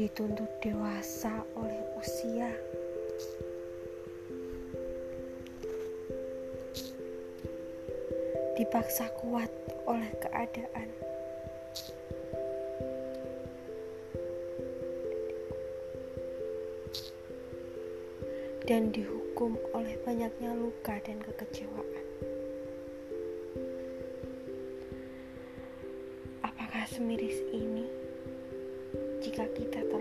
dituntut dewasa oleh usia. Dipaksa kuat oleh keadaan. Dan dihukum oleh banyaknya luka dan kekecewaan. Apakah semiris ini jika kita tahu?